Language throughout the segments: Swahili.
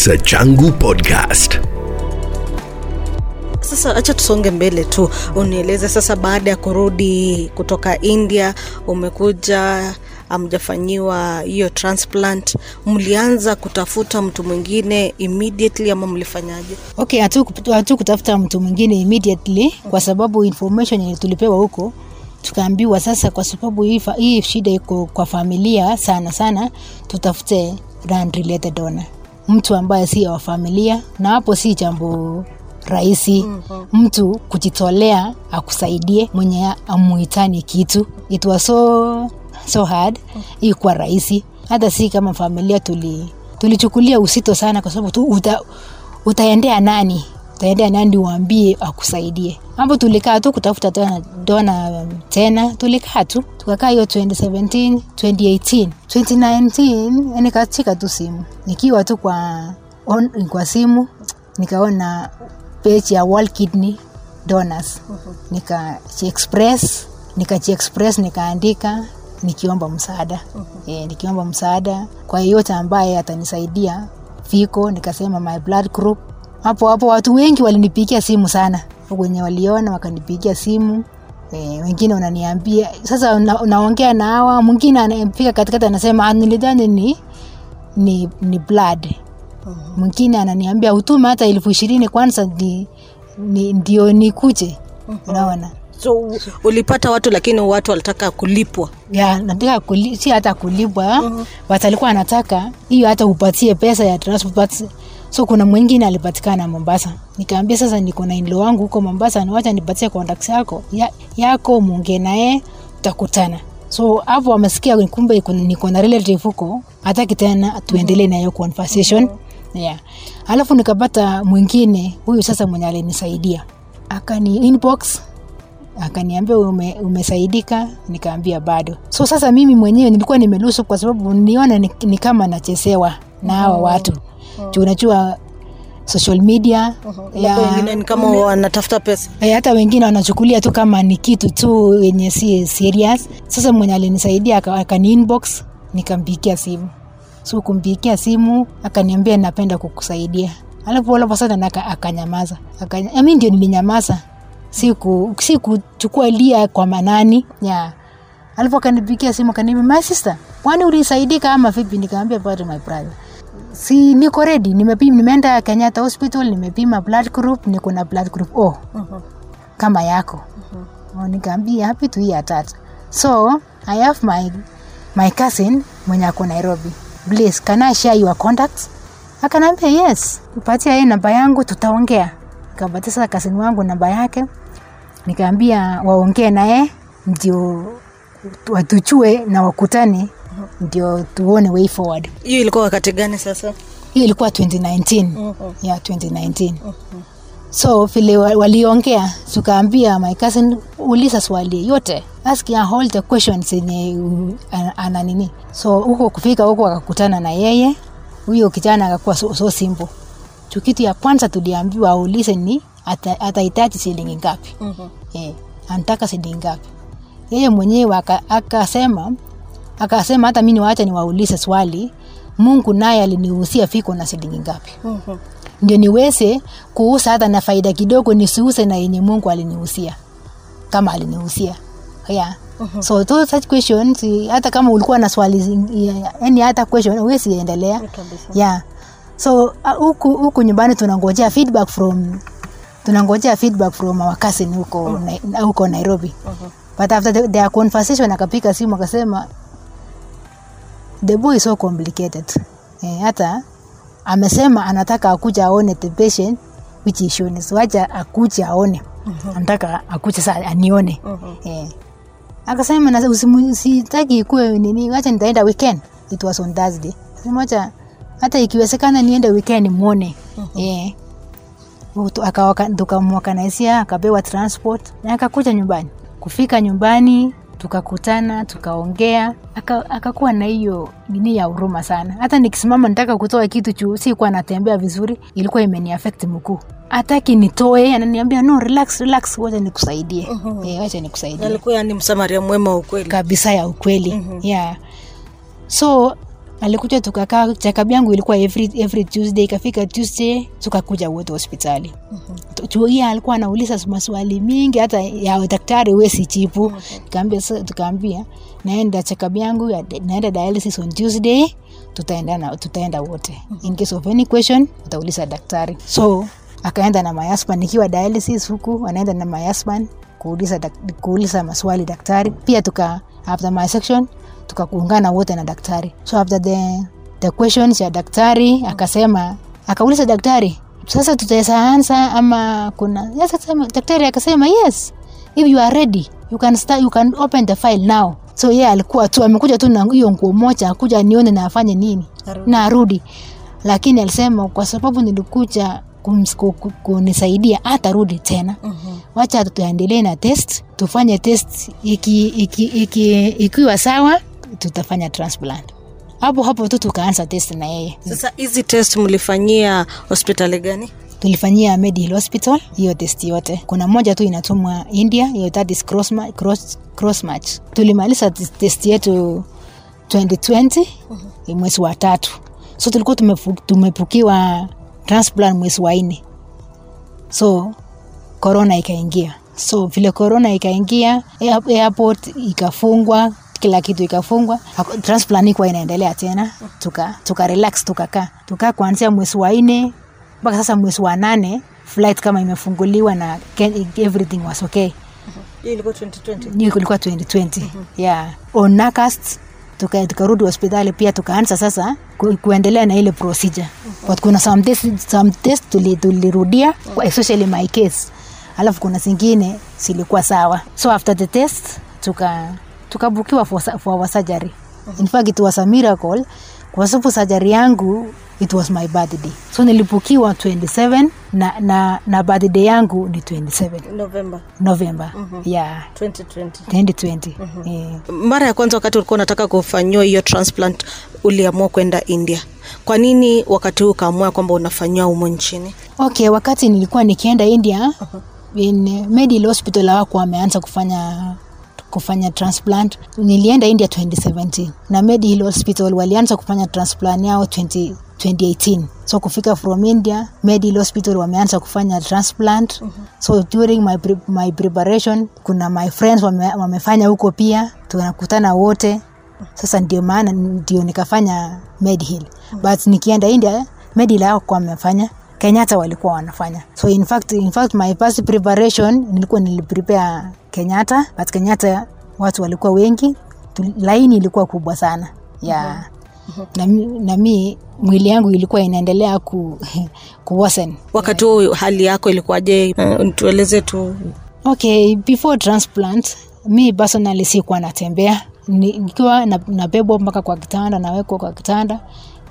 Kisa Changu Podcast. Sasa acha tusonge mbele tu, unieleze sasa, baada ya kurudi kutoka India, umekuja amjafanyiwa hiyo transplant, mlianza kutafuta mtu mwingine immediately ama mlifanyaje? okay hatu, kutafuta mtu mwingine immediately kwa sababu information yenye tulipewa huko tukaambiwa sasa kwa sababu hii, hii shida iko kwa familia sana sana tutafute blood related donor mtu ambaye si wa familia na hapo si jambo rahisi. Mm-hmm. mtu kujitolea akusaidie mwenye amuitani kitu. It was so, so hard. Hii kuwa rahisi. Hata si kama familia tuli tulichukulia usito sana kwa sababu tu uta, utaendea nani utaendea nandi uambie akusaidie. Hapo tulikaa tu kutafuta dona, dona um, tena tulikaa tu. Tukakaa hiyo 2017 2018 2019 nikachika tu simu. Nikiwa tu kwa on, kwa simu nikaona page ya World Kidney Donors. Nika express nika express nikaandika nikiomba msaada. E, nikiomba msaada kwa yeyote ambaye atanisaidia fiko nikasema my blood group hapo hapo watu wengi walinipigia simu sana. Wenye waliona wakanipigia simu. E, wengine wananiambia sasa una, naongea na hawa? Mwingine anafika katikati anasema "Ah, nilidhani ni, ni, ni blood. Mwingine ananiambia utume hata elfu ishirini kwanza ni, ni, ndio nikuje. Unaona? So ulipata watu, lakini watu walitaka kulipwa. ya nataka kuli, si hata kulipwa. Uh-huh. watalikuwa anataka hiyo hata upatie pesa ya transport so kuna mwingine alipatikana mombasa. Nikaambia sasa niko na inlo wangu huko mombasa niwacha nipatie contacts yako. Ya, yako muongee naye tutakutana. So hapo amesikia kumbe niko na relative huko hataki tena tuendelee na hiyo conversation. Yeah. alafu nikapata mwingine huyu sasa mwenye alinisaidia. Akani inbox akaniambia ume, umesaidika? Nikaambia bado. So sasa mimi mwenyewe nilikuwa nimelusu kwa sababu niona ni, ni kama nachesewa na hawa watu juu unajua social media ya, wengine ni kama wanatafuta pesa. Eh, hata wengine wanachukulia tu kama ni kitu tu yenye si serious. Sasa mwenye alinisaidia aka- akani inbox nikampigia simu. So kumpikia simu akaniambia napenda kukusaidia. Alafu alafu sana aka- akanyamaza. Akanya, mi ndio nilinyamaza. Siku si kuchukua lia kwa manani. Ya alafu akanipigia simu akaniambia my sister kwani ulisaidika ama vipi? Nikaambia bado my brother si niko ready nimepima nimeenda kenyatta hospital nimepima blood group niko na blood group o. Kama yako. Uh-huh. nikaambia hapi tu hii atata so i have my my cousin mwenye ako nairobi. Please can i share your contacts? Akanaambia yes upatia yeye namba yangu tutaongea. Nikapatia sasa kasini wangu namba yake. Nikaambia waongee naye ndio watuchue na wakutane ndio tuone way forward. Hiyo ilikuwa wakati gani sasa? hiyo ilikuwa 2019 Uh-huh. Yeah, 2019 so vile waliongea tukaambia my cousin uliza swali yote. Ask ya all the questions yenye ana- nini. So huko kufika huko akakutana na yeye. Huyo kijana akakuwa so, so simple. Kitu ya kwanza tuliambiwa aulize ni ata- atahitaji shilingi ngapi? Mhm. eh, anataka shilingi ngapi? Yeye mwenyewe aka- akasema hata mi niwaacha niwaulize swali mungu naye aliniusia fiko na shilingi ngapi Mhm. ndio niweze kuusa hata na faida kidogo nisiuse na yenye mungu aliniusia kama aliniusia yeah. Mm-hmm. so those such questions hata kama ulikuwa na swali yani hata question huwezi endelea yeah. so uh, huku huku nyumbani tunangojea feedback from tunangojea feedback from our cousin huko na, huko nairobi Mhm. but after the, their conversation akapika simu akasema the boy is so complicated. Eh, hata amesema anataka akuja aone the patient which is shown wacha akuja aone. Anataka akuja saa anione. Mhm. eh. akasema sitaki ikuwe nini wacha nitaenda weekend. It was on thursday. Wacha hata ikiwezekana niende weekend mwone. Mm-hmm. eh. Tukamwakanaisia akapewa transport na akakuja nyumbani. Kufika nyumbani tukakutana tukaongea aka- akakuwa na hiyo nini ya huruma sana. Hata nikisimama nitaka kutoa kitu juu sikuwa natembea vizuri ilikuwa imeniafekti mkuu hataki nitoe ananiambia no relax relax wacha nikusaidie. Eh, wacha nikusaidie. Alikuwa ni msamaria mwema ukweli. Kabisa ya ukweli. Mm-hmm. yeah. so alikuja tukakaa chakab yangu ilikuwa every, every tuesday ikafika tuesday tukakuja wote hospitali. Mm-hmm. Chuia alikuwa anauliza maswali mingi hata ya daktari wesi chipu. Mm-hmm. tukaambia, naenda chakab yangu naenda dialysis on tuesday tutaenda, na, tutaenda wote. In case of any question utauliza daktari. So akaenda na my husband nikiwa dialysis huku anaenda na my husband kuuliza, kuuliza maswali daktari. Pia tuka after my section tukakuungana wote na daktari so after the, the questions ya daktari akasema akauliza daktari sasa tutaweza ama kuna yes, daktari akasema yes if you are ready you can start, you can open the file now so ye yeah, alikuwa tu amekuja tu na hiyo nguo moja akuja nione na afanye nini Arudi. na arudi lakini alisema kwa sababu nilikuja kunisaidia atarudi tena Mhm. wacha tuendelee na test tufanye test iki, iki, iki, ikiwa sawa tutafanya transplant. Hapo hapo tu tukaanza test na yeye. Sasa hizi test mlifanyia hospitali gani? Tulifanyia Medihill hospital hiyo test yote. Kuna moja tu inatumwa india hiyo cross, cross, cross match. Tulimaliza tes- test yetu 2020 mwezi wa tatu. So tulikuwa tumepukiwa transplant mwezi wa nne. So corona ikaingia. So vile corona ikaingia air- airport ikafungwa kila kitu ikafungwa transplant ikuwa inaendelea tena. Tuka, tuka relax tukakaa tukaa kuanzia mwezi wa nne mpaka sasa mwezi wa nane flight kama imefunguliwa na everything was okay. Ilikuwa 2020 hiyo ilikuwa 2020 yeah. On nakast tuka- tukarudi hospitali pia tukaanza sasa ku, kuendelea na ile procedure. But kuna some test, some test tuli- tulirudia especially my case. Alafu kuna zingine zilikuwa sawa. So after the test tuka tukabukiwa for, for our surgery. In fact it was a miracle. Kwa sababu surgery yangu it was my birthday. So nilibukiwa 27 na, na, na birthday yangu ni 27 november. November. Yeah. 2020 2020 eh. mara ya kwanza wakati ulikuwa unataka kufanyiwa hiyo transplant uliamua kwenda india. Kwa nini wakati huu ukaamua kwamba unafanyiwa humo nchini? Okay wakati nilikuwa nikienda india in medical hospital hawako wameanza kufanya kufanya transplant. Nilienda india 2017 na medical hospital walianza kufanya transplant yao 20, 2018 so kufika from india medical hospital wameanza kufanya transplant. Mm-hmm. so during my, pre my preparation kuna my friends wame, wamefanya huko pia. Tunakutana wote. Sasa ndio maana ndio nikafanya medhill but nikienda india medhill kwa wamefanya kenyatta walikuwa wanafanya. So in fact, in fact my past preparation nilikuwa niliprepare kenyatta but kenyatta watu walikuwa wengi. Laini ilikuwa kubwa sana. Ya na, mi- na mi mwili yangu ilikuwa inaendelea ku, kuwosen wakati huu hali yako ilikuwaje? Uh, tueleze tu. Okay before transplant mi personally sikuwa natembea. Ni- nikiwa na- nabebwa mpaka kwa kitanda nawekwa kwa kitanda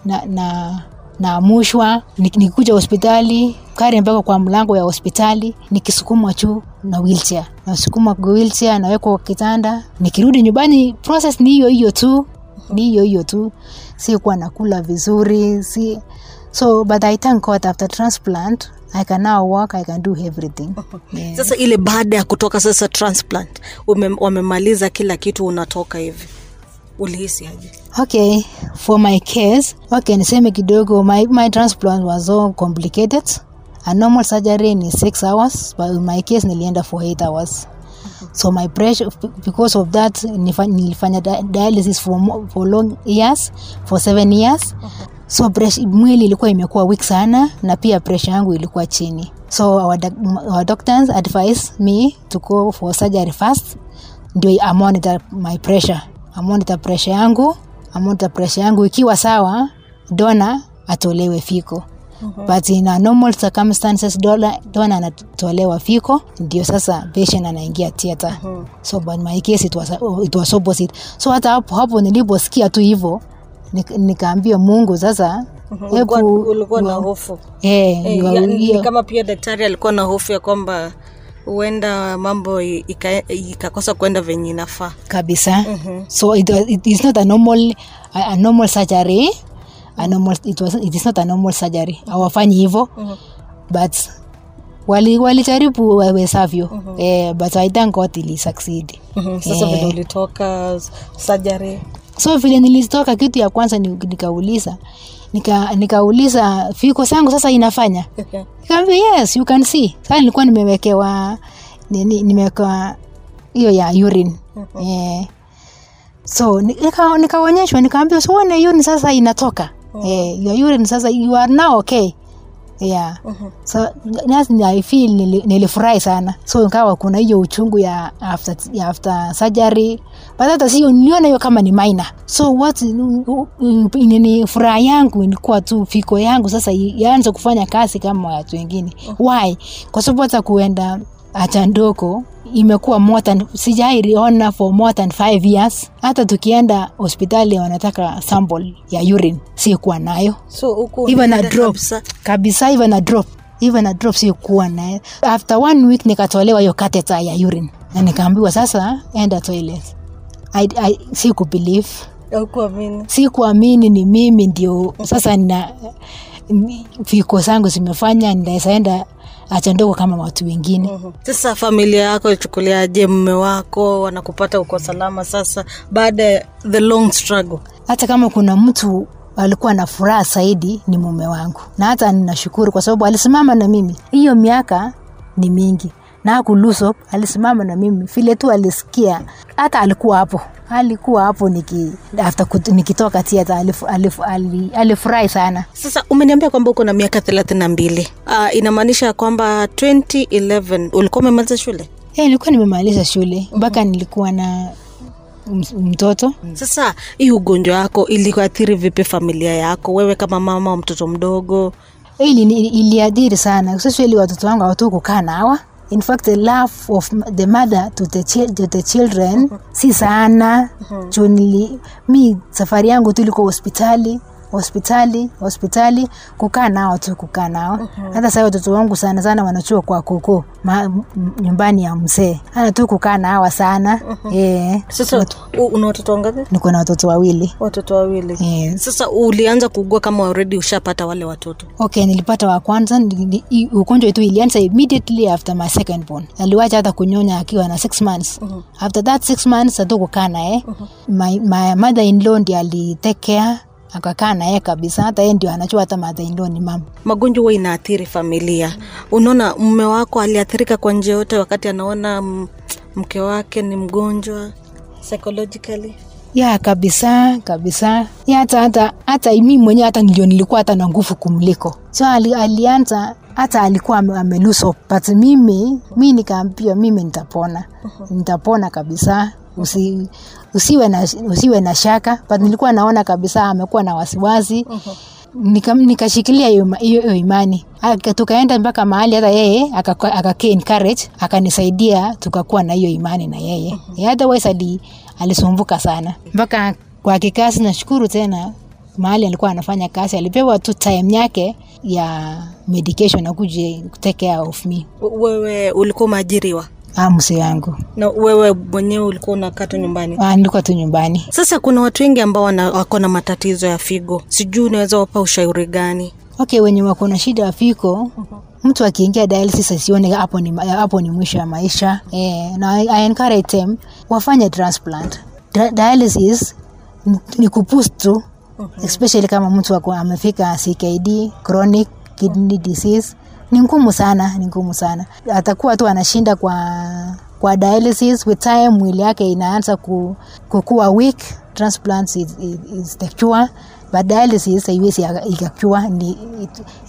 na, na naamushwa Nik- nikikuja hospitali kari mpaka kwa mlango ya hospitali nikisukumwa chu na wheelchair. Nasukuma wheelchair nawekwa kwa kitanda. Nikirudi nyumbani process ni hiyo hiyo tu ni hiyo hiyo tu. Sikuwa nakula vizuri si so but i thank god after transplant i can now work i can do everything. Yeah. sasa ile baada ya kutoka sasa transplant wamemaliza kila kitu unatoka hivi ulihisi aje? Okay for my case okay niseme kidogo my, my transplant was so complicated. A normal surgery ni 6 hours but in my case nilienda for 8 hours. So my pressure because of that nilifanya dialysis for, for long years for seven years. So pressure, mwili ilikuwa imekuwa weak sana na pia pressure yangu ilikuwa chini. So our, our doctors advise me to go for surgery first ndio amonitor my pressure I monitor pressure yangu amonita pressure yangu ikiwa sawa dona atolewe fiko. Mm-hmm. but in a normal circumstances dona, dona anatolewa fiko ndio sasa patient anaingia theater. Mm-hmm. so but my case it was, it was opposite. So hata hapo hapo niliposikia tu hivyo nik- nikaambia mungu sasa ulikuwa, na hofu. Eh, Eh, ya- kama pia daktari alikuwa na hofu ya kwamba huenda mambo ikakosa kwenda venye inafaa. Kabisa. So it, it is not a normal a, a normal surgery. A normal, it, was, it is not a normal surgery. Hawafanyi hivyo. But wali walijaribu wawezavyo eh, but i thank god ili succeed. Mhm, sasa vile ulitoka surgery. So vile nilitoka kitu ya kwanza ni- nikauliza nika, nikauliza fiko sangu sasa inafanya? Nikamwambia yes you can see. Sasa nilikuwa nimewekewa nimewekewa hiyo ya urine. Eh, so nikaonyeshwa nika- nikaambia sione urine sasa inatoka. Eh, your urine sasa you are now okay yeah. So nasi I feel nili- nilifurahi sana. So ikawa kuna hiyo uchungu ya after, ya after surgery but hata sio niliona hiyo kama ni minor. So what nini furaha yangu ilikuwa tu fiko yangu. Sasa yaanze kufanya kazi kama watu wengine. Why? Kwa sababu hata kuenda achandoko imekuwa more than sijaiona for more than 5 years. Hata tukienda hospitali wanataka sample ya urine sikuwa nayo. So even a drop. kabisa. kabisa even a drop. Even a drop sikuwa nayo. after one week nikatolewa hiyo catheter ya urine. Na nikaambiwa sasa enda toilet. I, I, siku believe. Sikuamini ni mimi ndio sasa nina viko zangu zimefanya ndaezaenda acha ndogo kama watu wengine. Sasa familia yako ichukuliaje mme wako wanakupata uko salama sasa baada ya the long struggle? Hata kama kuna mtu alikuwa na furaha zaidi ni mume wangu. Na hata ninashukuru kwa sababu alisimama na mimi. Hiyo miaka ni mingi. Na hakulusop alisimama na mimi. Vile tu alisikia hata alikuwa hapo alikuwa hapo niki, after nikitoka tiata alifurahi alif, alif sana. Sasa umeniambia kwamba uko na miaka thelathini na mbili. Uh, inamaanisha kwamba 2011 ulikuwa umemaliza shule? Hey, nilikuwa nimemaliza shule mpaka nilikuwa na mtoto. Sasa hii ugonjwa wako ilikuathiri vipi familia yako? Wewe kama mama wa mtoto mdogo? Ili iliadhiri sana. Especially watoto wangu hawatu kukaa nawa in fact the love of the mother to the, chil- to the children si sana. Juu mi safari yangu tu ilikuwa hospitali hospitali hospitali kukaa nao tu kukaa nao. Hata saa watoto wangu sana sana wanachua kwa kuku ma, nyumbani ya mzee. Ana tu kukaa nawa sana. Eh, sasa una watoto wangapi? Niko na watoto wawili. Watoto wawili. Yes. sasa ulianza kuugua kama already ushapata wale watoto? Okay nilipata wa kwanza ugonjwa tu ilianza immediately after my second born. Aliwacha hata kunyonya akiwa na six months. After that six months hatu kukaa naye. My, my mother in law ndi alitake care akakaa naye kabisa hata yeye ndio anachua hata in ni mama magonjwa huwa inaathiri familia. Unaona mume wako aliathirika kwa njia yote wakati anaona mke wake ni mgonjwa psychologically? Ya kabisa kabisa. Ya hata hata hata mi mwenyewe hata ndio nilikuwa hata na nguvu kumliko. So ali, alianza hata alikuwa ame- ameluso but mimi mi nikaambia mimi nitapona. Nitapona kabisa Usi, usiwe na usiwe na shaka. But nilikuwa naona kabisa amekuwa na wasiwasi. Nika- nikashikilia hiyo imani. Tukaenda mpaka mahali hata yeye akaka akaka encourage akanisaidia tukakuwa na hiyo imani na yeye. Otherwise ali, alisumbuka sana. Mpaka kwa kikazi nashukuru tena mahali alikuwa anafanya kazi alipewa tu time yake ya medication akuje take care of me. Wewe ulikuwa umeajiriwa ah, mse yangu. Na wewe mwenyewe ulikuwa unakaa tu nyumbani? Ah, nilikuwa tu nyumbani. Sasa kuna watu wengi ambao wako na matatizo ya figo. Sijui unaweza wapa ushauri gani? Okay wenye wako na shida ya fiko mtu akiingia dialysis asione hapo ni, hapo ni mwisho ya maisha. Eh, na I, I encourage them wafanye transplant. Di- dialysis ni- ni kupus tu especially kama mtu amefika CKD chronic kidney disease ni ngumu sana ni ngumu sana. Atakuwa tu anashinda kwa kwa dialysis with time mwili yake inaanza ku, kukuwa weak transplant is, is, the cure. But dialysis haiwezi ikakua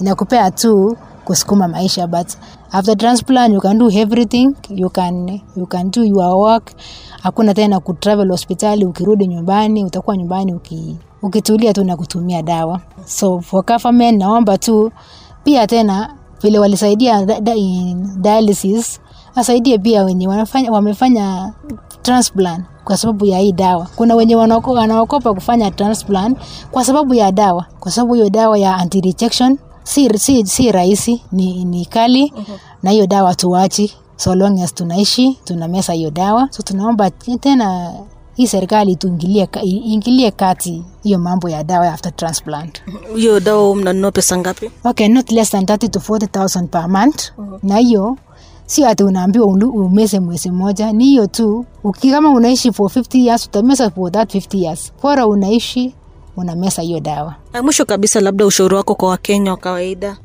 inakupea tu kusukuma maisha. But after transplant you can do everything. You can, you can do your work. Hakuna tena kutravel hospitali ukirudi nyumbani utakuwa nyumbani uki, ukitulia tu na kutumia dawa. So for government naomba tu pia tena vile walisaidia dialysis asaidie pia wenye wanafanya, wamefanya transplant kwa sababu ya hii dawa. Kuna wenye wanaokopa kufanya transplant kwa sababu ya dawa kwa sababu hiyo dawa ya anti rejection si, si, si rahisi ni, ni kali na hiyo dawa tuwachi so long as tunaishi tunamesa hiyo dawa. So tunaomba tena hii serikali tuingilie ka- kati hiyo mambo ya dawa after transplant. Hiyo dawa mnanunua pesa ngapi? Okay not less than 30 to 40000 per month. Na hiyo sio ati unaambiwa umeze mwezi mmoja. Ni hiyo tu. Kama unaishi for 50 years utameza for that 50 years. Bora unaishi unameza hiyo dawa. Mwisho kabisa labda ushauri wako kwa wakenya wa kawaida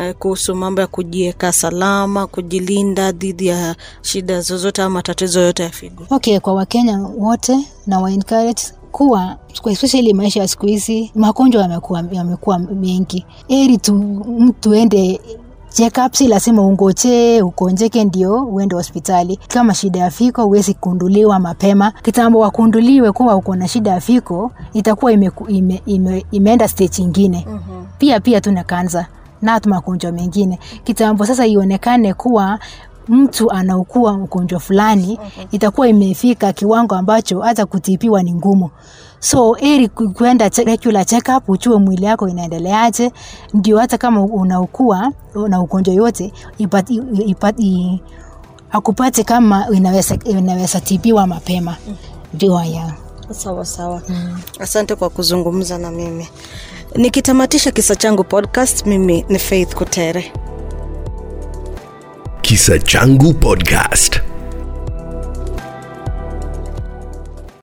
eh, kuhusu mambo ya kujiweka salama kujilinda dhidi ya shida zozote ama matatizo yote ya figo. Okay kwa wakenya wote na wa encourage kuwa especially maisha ya siku hizi magonjwa yamekuwa yamekuwa mengi. Heri tu mtu ende checkups lazima ungoje ukonjeke ndio uende hospitali. Kama shida ya fiko huwezi kunduliwa mapema. Kitambo wakunduliwe kuwa uko na shida ya fiko itakuwa ime, ime, ime, imeenda stage ingine mm-hmm. pia pia tuna kansa na magonjwa mengine kitambo sasa ionekane kuwa mtu anaukua ugonjwa fulani okay. itakuwa imefika kiwango ambacho hata kutibiwa ni ngumu so eri ku- kwenda regular checkup uchue mwili yako inaendeleaje ndio hata kama unaukua na ugonjwa yote ipati, ipati, akupate kama inaweza, inaweza tibiwa mapema ndio haya. sawa sawa mm. asante kwa kuzungumza na mimi nikitamatisha kisa changu podcast mimi ni faith kutere Kisa Changu Podcast.